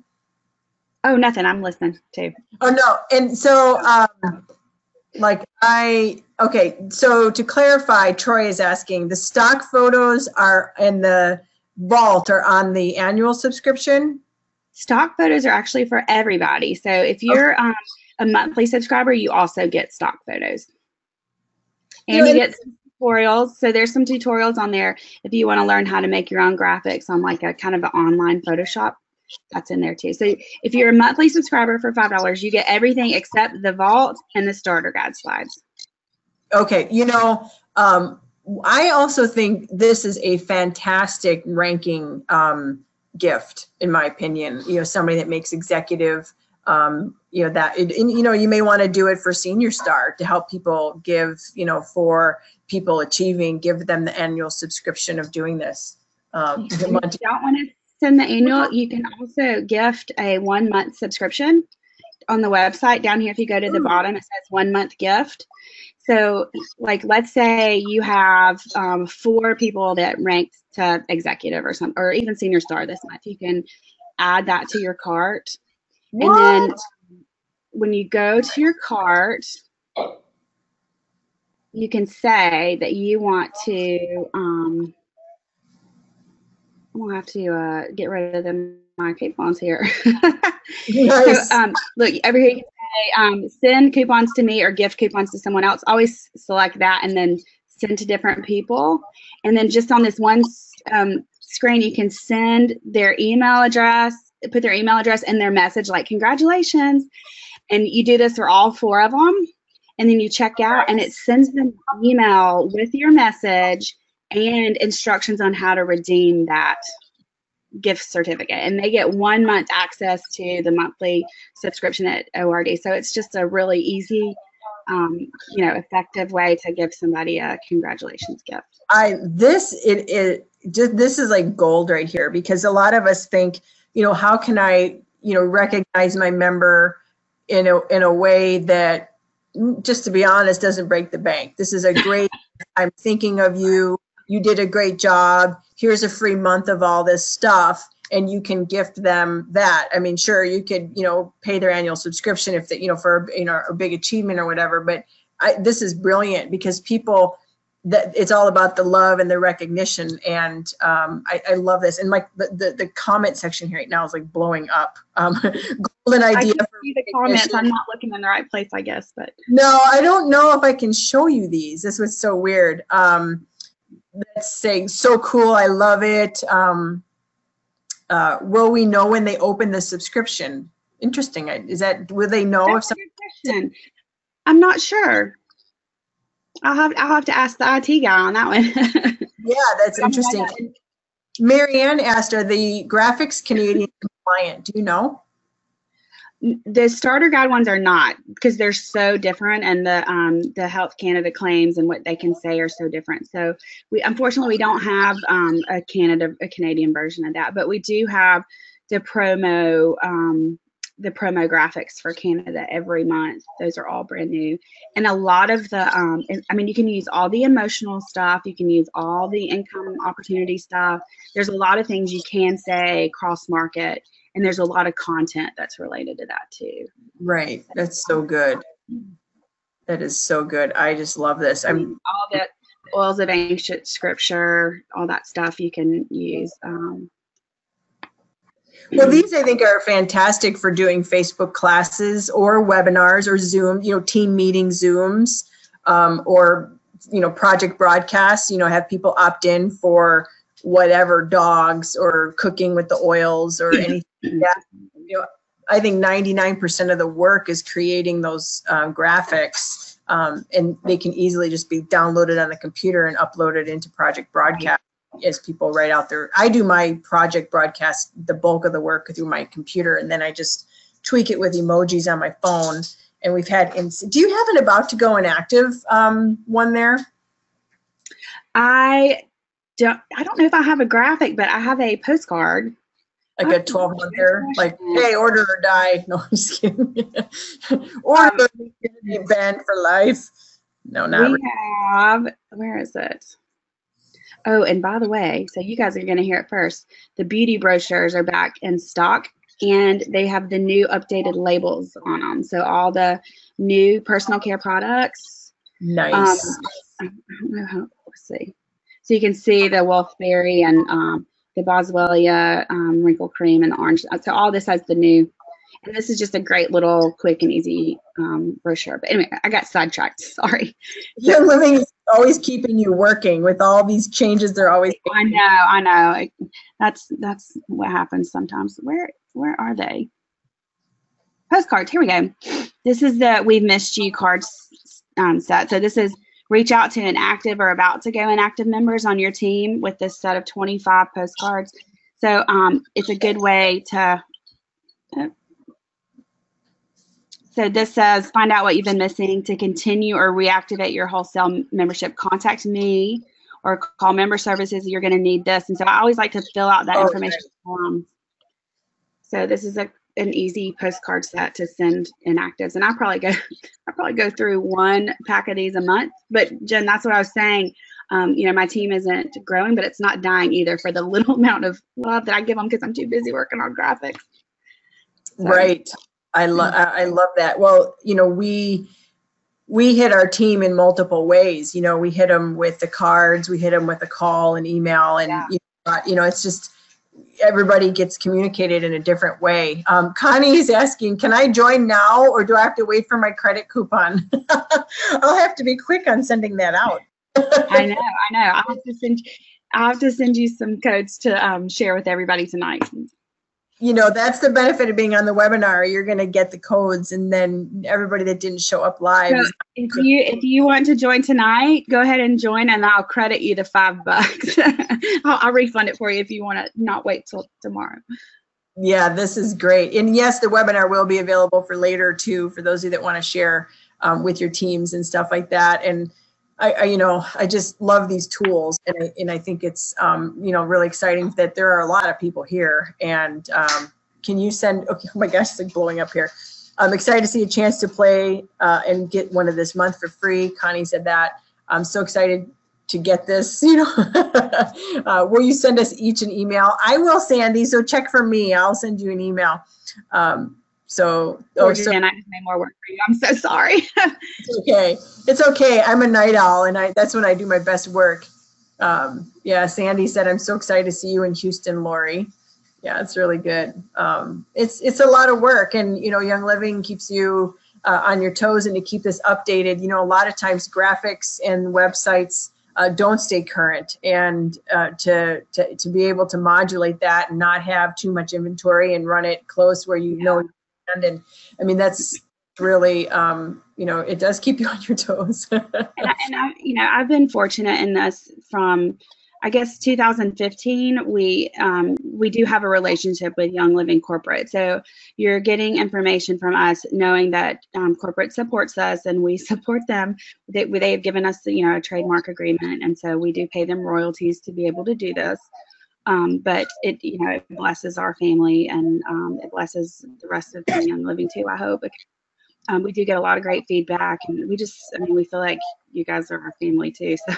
oh, nothing. I'm listening too. Oh no, and so um, like I okay. So to clarify, Troy is asking the stock photos are in the vault are on the annual subscription. Stock photos are actually for everybody. So if you're um, a monthly subscriber, you also get stock photos. And You know, you get tutorials. So there's some tutorials on there if you want to learn how to make your own graphics on like a kind of an online Photoshop. That's in there too. So if you're a monthly subscriber for five dollars, you get everything except the vault and the starter guide slides. Okay, you know, um, I also think this is a fantastic ranking um, gift, in my opinion. You know, somebody that makes executive, um, you know, that, and, you know, you may want to do it for Senior Star to help people give, you know, for people achieving, give them the annual subscription of doing this. Um, you don't want to send the annual, you can also gift a one month subscription on the website. Down here, if you go to the bottom, it says one month gift. So, like, let's say you have um, four people that ranked to executive or something, or even senior star this month. You can add that to your cart. And then when you go to your cart, you can say that you want to. Um, Gonna have to uh, get rid of them, my coupons here. Nice. So, um, look, over here you can say um, send coupons to me or gift coupons to someone else. Always select that and then send to different people. And then just on this one um, screen, you can send their email address, put their email address and their message like congratulations. And you do this for all four of them. And then you check out and it sends them an email with your message and instructions on how to redeem that gift certificate and they get one month access to the monthly subscription at ord so it's just a really easy um, you know effective way to give somebody a congratulations gift I this it it just this is like gold right here because a lot of us think, you know, how can I, you know, recognize my member in a in a way that mm, just to be honest doesn't break the bank. This is a great I'm thinking of you. You did a great job. Here's a free month of all this stuff and you can gift them that. I mean, sure, you could, you know, pay their annual subscription if they, you know, for, you know, a big achievement or whatever, but I, this is brilliant because people that it's all about the love and the recognition and um, I, I love this. And like the, the the comment section here right now is like blowing up. Um, golden i idea for see the comments. I'm not looking in the right place i guess but no i don't know if i can show you these. This was so weird. Um that's saying so cool i love it. Um uh will we know when they open the subscription? Interesting is that will they know if that's a some i'm not sure. I'll have i'll have to ask the it guy on that one. Yeah that's interesting. marianne asked are the graphics canadian compliant? Do you know the starter guide ones are not because they're so different and the um the health canada claims and what they can say are so different. So we unfortunately we don't have um a canada a canadian version of that but we do have the promo um the promo graphics for canada every month. Those are all brand new. And a lot of the um i mean you can use all the emotional stuff you can use all the income opportunity stuff. There's a lot of things you can say cross market and there's a lot of content that's related to that too. Right. That's so good. That is so good. I just love this. I I'm mean, all the oils of ancient scripture, all that stuff you can use. Um, Well, these I think are fantastic for doing Facebook classes or webinars or Zoom, you know, team meeting Zooms, um, or you know, project broadcasts. You know, have people opt in for whatever dogs or cooking with the oils or anything. That. You know, I think 99% of the work is creating those um, graphics, um, and they can easily just be downloaded on the computer and uploaded into Project Broadcast as people write out there. I do my Project Broadcast the bulk of the work through my computer, and then I just tweak it with emojis on my phone. And we've had. Ins- do you have an about to go inactive um, one there? I don't. I don't know if I have a graphic, but I have a postcard. Like a 12 monther, like, hey, order or die. No, I'm just kidding. order or be banned for life. No, not really. we have. Where is it? Oh, and by the way, so you guys are going to hear it first. The beauty brochures are back in stock, and they have the new updated labels on them. So all the new personal care products. nice. Um, I don't know how. Let's see. So you can see the Wolfberry and um, the Boswellia um, wrinkle cream and orange. So all this has the new, and this is just a great little quick and easy um, brochure. But anyway, I got sidetracked. Sorry. Young Living is always keeping you working with all these changes. They're always. I know, I know. That's that's what happens sometimes. Where where are they? Postcards. Here we go. This is the "We've Missed You" cards um, set. So this is reach out to inactive or about to go inactive members on your team with this set of 25 postcards. So um, it's a good way to. uh, So this says, find out what you've been missing to continue or reactivate your wholesale membership. Contact me or call member services. You're going to need this. And so I always like to fill out that Okay. information form. So this is a an easy postcard set to send inactives. And I probably go I probably go through one pack of these a month. But Jen, that's what I was saying. Um, you know, my team isn't growing, but it's not dying either for the little amount of love that I give them because I'm too busy working on graphics. So- Right. I love I love that. Well, you know, we we hit our team in multiple ways. You know, we hit them with the cards, we hit them with a call and email, and Yeah. you, know, you know, it's just everybody gets communicated in a different way. Um, Connie is asking, can I join now, or do I have to wait for my credit coupon? I'll have to be quick on sending that out. I know, I know. I have to send I have to send you some codes to um, share with everybody tonight. You know that's the benefit of being on the webinar you're going to get the codes and then everybody that didn't show up live So if you if you want to join tonight, go ahead and join, and I'll credit you the five bucks. I'll, I'll refund it for you if you want to not wait till tomorrow. yeah this is great and yes the webinar will be available for later too for those of you that want to share um, with your teams and stuff like that and I, I you know i just love these tools and I, and I think it's um, you know really exciting that there are a lot of people here and um, can you send okay oh my gosh it's like blowing up here. I'm excited to see a chance to play uh, and get one of this month for free. Connie said that. I'm so excited to get this you know. Uh, will you send us each an email? I will sandy so check for me. I'll send you an email. Um, so oh, Or so Jen, I just made more work for you. I'm so sorry. it's okay. It's okay. I'm a night owl, and I that's when I do my best work. Um, yeah, Sandy said, "I'm so excited to see you in Houston, Lori." Yeah, it's really good. Um, it's it's a lot of work, and you know, Young Living keeps you uh, on your toes and to keep this updated. You know, a lot of times graphics and websites uh, don't stay current, and uh, to, to to be able to modulate that and not have too much inventory and run it close where you know, you can. And I mean that's really um, you know it does keep you on your toes. and, I, and I, you know, I've been fortunate in this from, I guess, 2015. We um, we do have a relationship with Young Living Corporate, so you're getting information from us, knowing that um, corporate supports us and we support them. They they have given us, you know, a trademark agreement, and so we do pay them royalties to be able to do this. Um, but it, you know, it blesses our family and um, it blesses the rest of the Young Living too. I hope um, we do get a lot of great feedback and we just i mean we feel like you guys are our family too so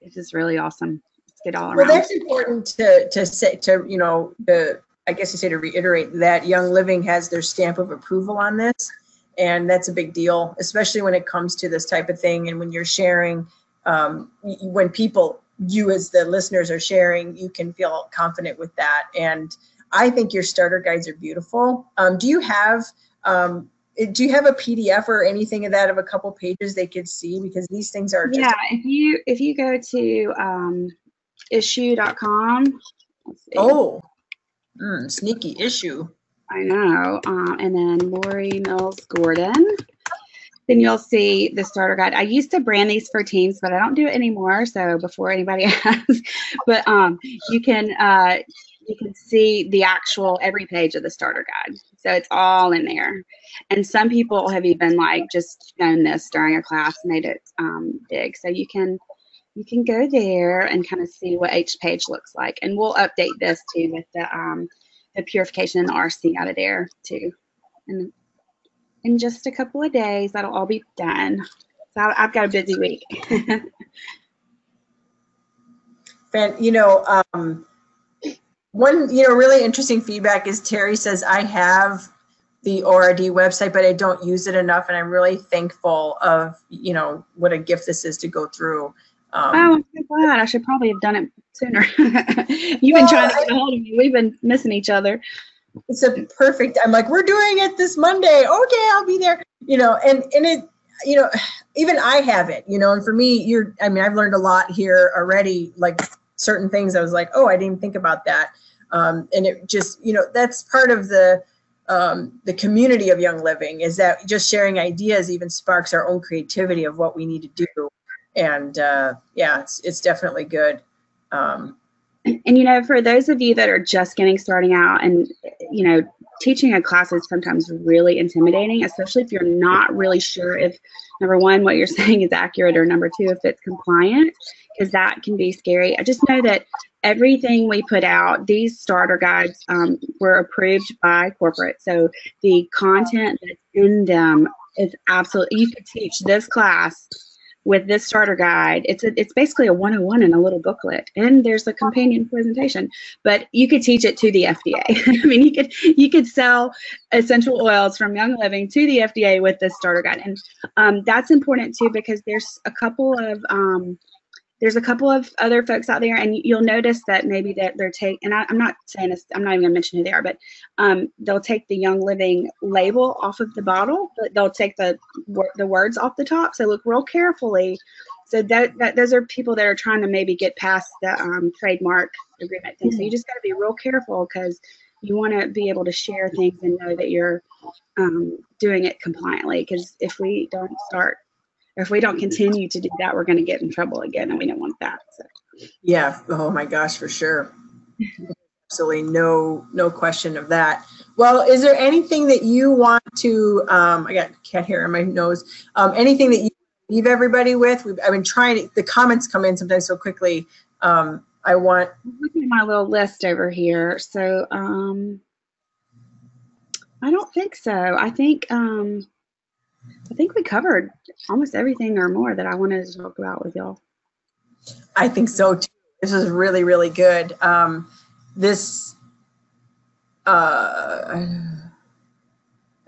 it's just really awesome it's good all well, around that's important to to say to you know the I guess you say to reiterate that Young Living has their stamp of approval on this, and that's a big deal, especially when it comes to this type of thing and when you're sharing. Um, when people you as the listeners are sharing, you can feel confident with that and. I think your starter guides are beautiful. Um, do you have um, do you have a PDF or anything of that of a couple pages they could see because these things are just yeah. If you if you go to um, issuu.com. Oh, mm, sneaky issue. I know. Um, and then Lori Mills Gordon. Then you'll see the starter guide. I used to brand these for teams, but I don't do it anymore. So before anybody asks, but um, you can uh, you can see the actual every page of the starter guide. So it's all in there. And some people have even like just shown this during a class, made it um, big. So you can you can go there and kind of see what each page looks like. And we'll update this too with the um, the purification and the RC out of there too. And in just a couple of days, that'll all be done. So I've got a busy week. you know, um, one you know really interesting feedback is Terry says I have the ORD website, but I don't use it enough, and I'm really thankful of you know what a gift this is to go through. Um, oh, I'm so glad. I should probably have done it sooner. You've well, been trying to get a hold of me. We've been missing each other. It's a perfect. I'm like, we're doing it this Monday. Okay, I'll be there. You know, and and it, you know, even I have it. You know, and for me, you're. I mean, I've learned a lot here already. Like certain things, I was like, oh, I didn't think about that. Um, and it just, you know, that's part of the um, the community of Young Living is that just sharing ideas even sparks our own creativity of what we need to do. And uh, yeah, it's it's definitely good. Um, and, you know, for those of you that are just getting starting out, and you know, teaching a class is sometimes really intimidating, especially if you're not really sure if number one what you're saying is accurate or number two if it's compliant because that can be scary. I just know that everything we put out, these starter guides um, were approved by corporate. So the content that's in them is absolutely, you could teach this class with this starter guide. It's a, it's basically a 101 in a little booklet, and there's a companion presentation. But you could teach it to the FDA. I mean, you could you could sell essential oils from Young Living to the FDA with this starter guide, and um, that's important too because there's a couple of um, there's a couple of other folks out there, and you'll notice that maybe that they're taking, and I, am not saying this, I'm not even gonna mention who they are, but um, they'll take the Young Living label off of the bottle, but they'll take the the words off the top. So look real carefully. So that, that those are people that are trying to maybe get past the um, trademark agreement thing. So you just got to be real careful because you want to be able to share things and know that you're um, doing it compliantly. Because if we don't start if we don't continue to do that, we're going to get in trouble again, and we don't want that. So. Yeah. Oh my gosh, for sure. Absolutely, no, no question of that. Well, is there anything that you want to? Um, I got cat hair on my nose. Um, anything that you leave everybody with? We've, I've been trying to. The comments come in sometimes so quickly. Um, I want. Looking at my little list over here. So, um, I don't think so. I think um, I think we covered almost everything or more that I wanted to talk about with y'all. I think so too. This is really, really good. Um, this, uh, I'm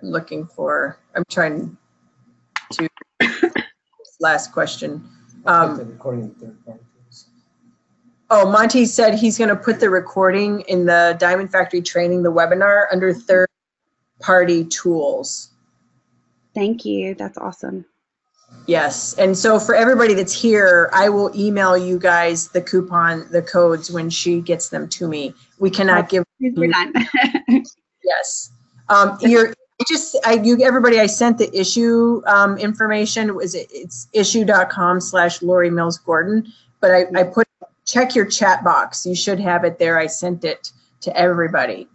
looking for, I'm trying to, last question. Um, oh, Monty said he's going to put the recording in the Diamond Factory training, the webinar under third party tools. Thank you. That's awesome. Yes. And so for everybody that's here, I will email you guys the coupon, the codes when she gets them to me. We cannot give. We're done. yes. Um, you're just, I, you, everybody, I sent the issue um, information. Was it, it's issuu.com slash Lori Mills Gordon, but I, I put, check your chat box. You should have it there. I sent it to everybody.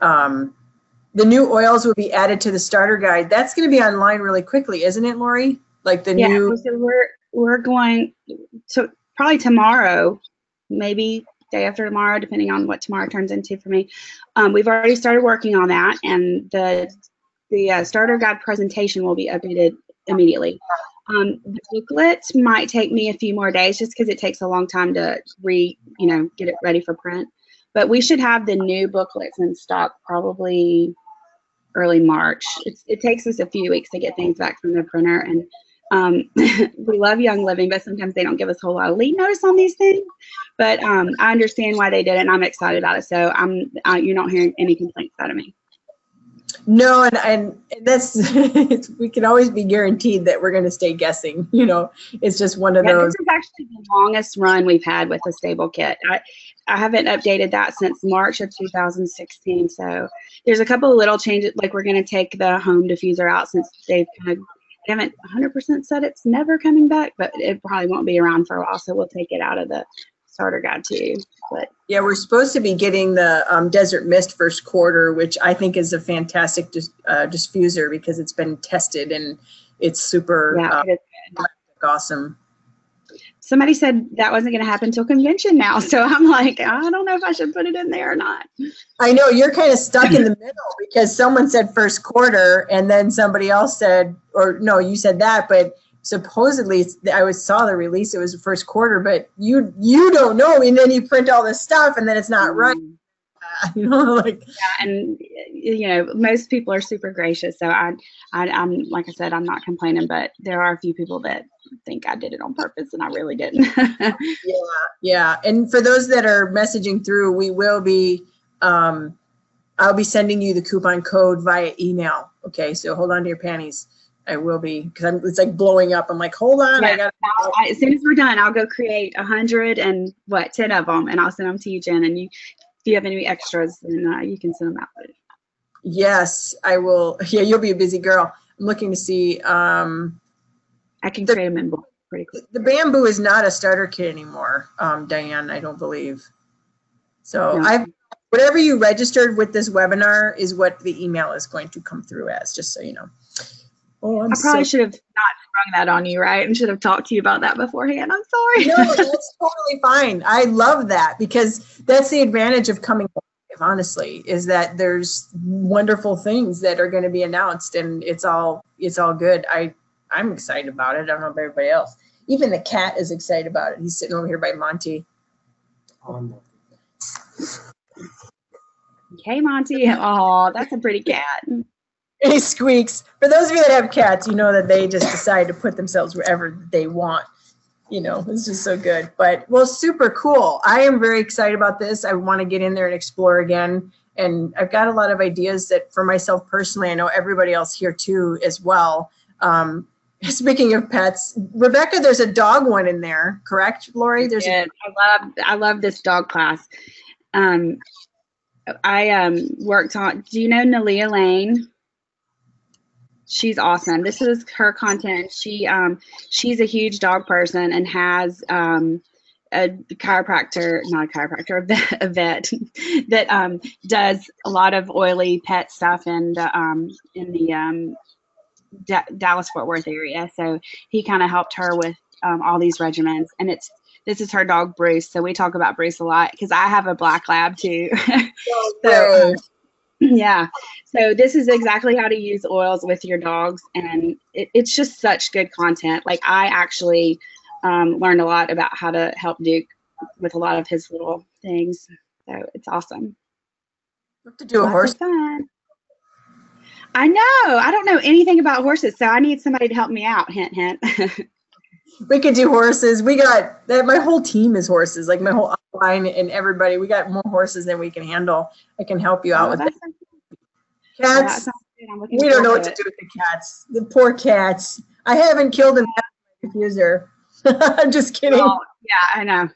Um, the new oils will be added to the starter guide. That's going to be online really quickly, isn't it, Lori? Like the yeah, new. So we're we're going to probably tomorrow, maybe day after tomorrow, depending on what tomorrow turns into for me. Um, we've already started working on that, and the the uh, starter guide presentation will be updated immediately. Um, the booklet might take me a few more days just because it takes a long time to re, you know, get it ready for print. But we should have the new booklets in stock probably early March. It's, it takes us a few weeks to get things back from the printer, and um, we love Young Living, but sometimes they don't give us a whole lot of lead notice on these things. But um, I understand why they did it, and I'm excited about it. So I'm uh, you're not hearing any complaints out of me. No, and, and that's we can always be guaranteed that we're going to stay guessing. You know, it's just one of Yeah, those. this is actually the longest run we've had with the stable kit. I, I haven't updated that since March of 2016. So there's a couple of little changes, like we're going to take the home diffuser out since they've kind of they haven't 100% said it's never coming back, but it probably won't be around for a while. So we'll take it out of the starter guide too. But Yeah, we're supposed to be getting the um, Desert Mist first quarter, which I think is a fantastic dis- uh, diffuser because it's been tested and it's super yeah, uh, it is. awesome. Somebody said that wasn't going to happen till convention now. So I'm like, I don't know if I should put it in there or not. I know you're kind of stuck in the middle because someone said first quarter and then somebody else said, or no, you said that, but supposedly I was saw the release. It was the first quarter, but you you don't know, and then you print all this stuff and then it's not right. Mm. You know, like Yeah, and you know, most people are super gracious. So I, I, I'm like I said, I'm not complaining, but there are a few people that think I did it on purpose, and I really didn't. Yeah, yeah. And for those that are messaging through, we will be, um, I'll be sending you the coupon code via email. Okay, so hold on to your panties. I will be because It's like blowing up. I'm like, hold on, I got. As soon as we're done, I'll go create a hundred and what ten of them, and I'll send them to you, Jen. And you, you have any extras, then uh, you can send them out. Yes, I will. Yeah, you'll be a busy girl. I'm looking to see. Um, I can The- create them in bulk pretty quick. the bamboo is not a starter kit anymore, um, Diane. I don't believe. So No. I, whatever you registered with this webinar is what the email is going to come through as. Just so you know. Oh, I'm I probably so should have not sprung that on you, right? And should have talked to you about that beforehand. I'm sorry. no, that's totally fine. I love that because that's the advantage of coming live, honestly, is that there's wonderful things that are going to be announced and it's all it's all good. I I'm excited about it. I don't know about everybody else. Even the cat is excited about it. He's sitting over here by Monty. Okay, Monty. Oh, that's a pretty cat. He squeaks. For those of you that have cats, you know that they just decide to put themselves wherever they want. You know, it's just so good. But well, super cool. I am very excited about this. I want to get in there and explore again. And I've got a lot of ideas that for myself personally, I know everybody else here too as well. Um, speaking of pets, Rebecca, there's a dog one in there, correct, Lori? There's a, I love I love this dog class. Um, I um worked on. Do you know Nalia Lane? She's awesome. This is her content. She um she's a huge dog person and has um a chiropractor, not a chiropractor, a vet, a vet that um does a lot of oily pet stuff in the um in the um Da- Dallas Fort Worth area. So he kind of helped her with um, all these regimens, and it's this is her dog Bruce. So we talk about Bruce a lot because I have a black lab too. so um, yeah, so this is exactly how to use oils with your dogs, and it, it's just such good content. Like I actually um, learned a lot about how to help Duke with a lot of his little things. So it's awesome. have to do a horse. fun. I know. I don't know anything about horses, so I need somebody to help me out. Hint, hint. we could do horses. We got that. My whole team is horses. Like my whole line and everybody. We got more horses than we can handle. I can help you out Oh, with that it. Cats. sounds good. I'm looking We don't know what to do with the cats. The poor cats. I haven't killed them yet with my diffuser. I'm just kidding. Oh, yeah, I know.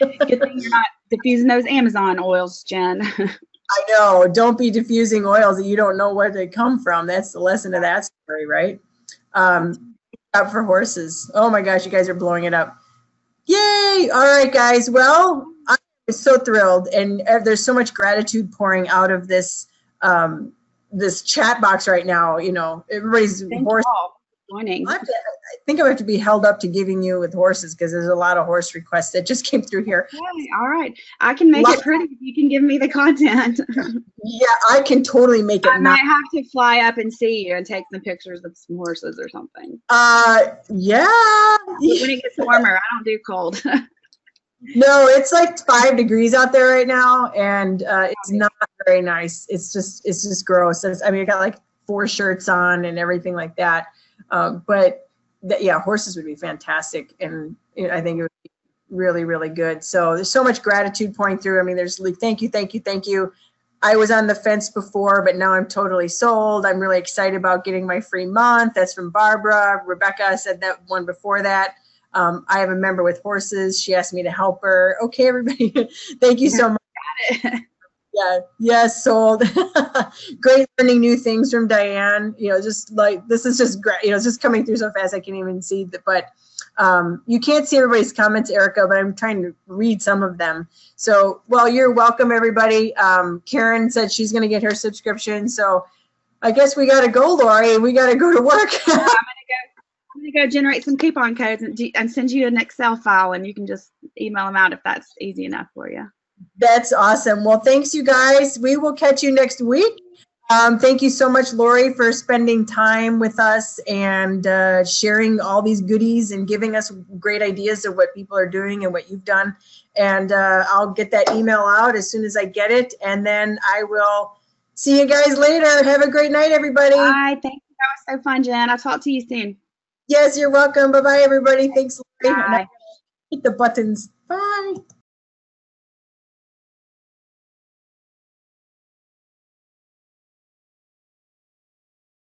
Good thing you're not diffusing those Amazon oils, Jen. I know. Don't be diffusing oils that you don't know where they come from. That's the lesson of that story, right? Um, up for horses. Oh my gosh, you guys are blowing it up. Yay! All right, guys. Well, I'm so thrilled, and uh, there's so much gratitude pouring out of this um, this chat box right now. You know, everybody's Thank horse. you joining. I to- I think I have to be held up to giving you with horses because there's a lot of horse requests that just came through here. Okay, all right. I can make Love- it pretty if you can give me the content. Yeah, I can totally make I it not. might have to fly up and see you and take some pictures of some horses or something. Uh, yeah. But when it gets warmer, I don't do cold. No, it's like five degrees out there right now, and uh, it's not very nice. It's just, it's just gross. It's, I mean, I got like four shirts on and everything like that. Um, but that, yeah, horses would be fantastic. And you know, I think it would be really, really good. So there's so much gratitude pouring through. I mean, there's like, thank you, thank you, thank you. I was on the fence before, but now I'm totally sold. I'm really excited about getting my free month. That's from Barbara. Rebecca said that one before that. Um, I have a member with horses. She asked me to help her. Okay, everybody. Thank you so much. Yeah, yes, sold. great learning new things from Diane. You know, just like this is just great. You know, it's just coming through so fast I can't even see that. But um, you can't see everybody's comments, Erica, but I'm trying to read some of them. So, well, you're welcome, everybody. Um, Karen said she's going to get her subscription. So, I guess we got to go, Lori. We got to go to work. I'm gonna go. I'm gonna go generate some coupon codes and, do- and send you an Excel file, and you can just email them out if that's easy enough for you. That's awesome. Well, thanks, you guys. We will catch you next week. Um, thank you so much, Lori, for spending time with us and uh, sharing all these goodies and giving us great ideas of what people are doing and what you've done. And uh, I'll get that email out as soon as I get it. And then I will see you guys later. Have a great night, everybody. Bye. Thank you. That was so fun, Jen. I'll talk to you soon. Yes, you're welcome. Bye bye, everybody. Thanks, Lori. Bye. Hit the buttons. Bye.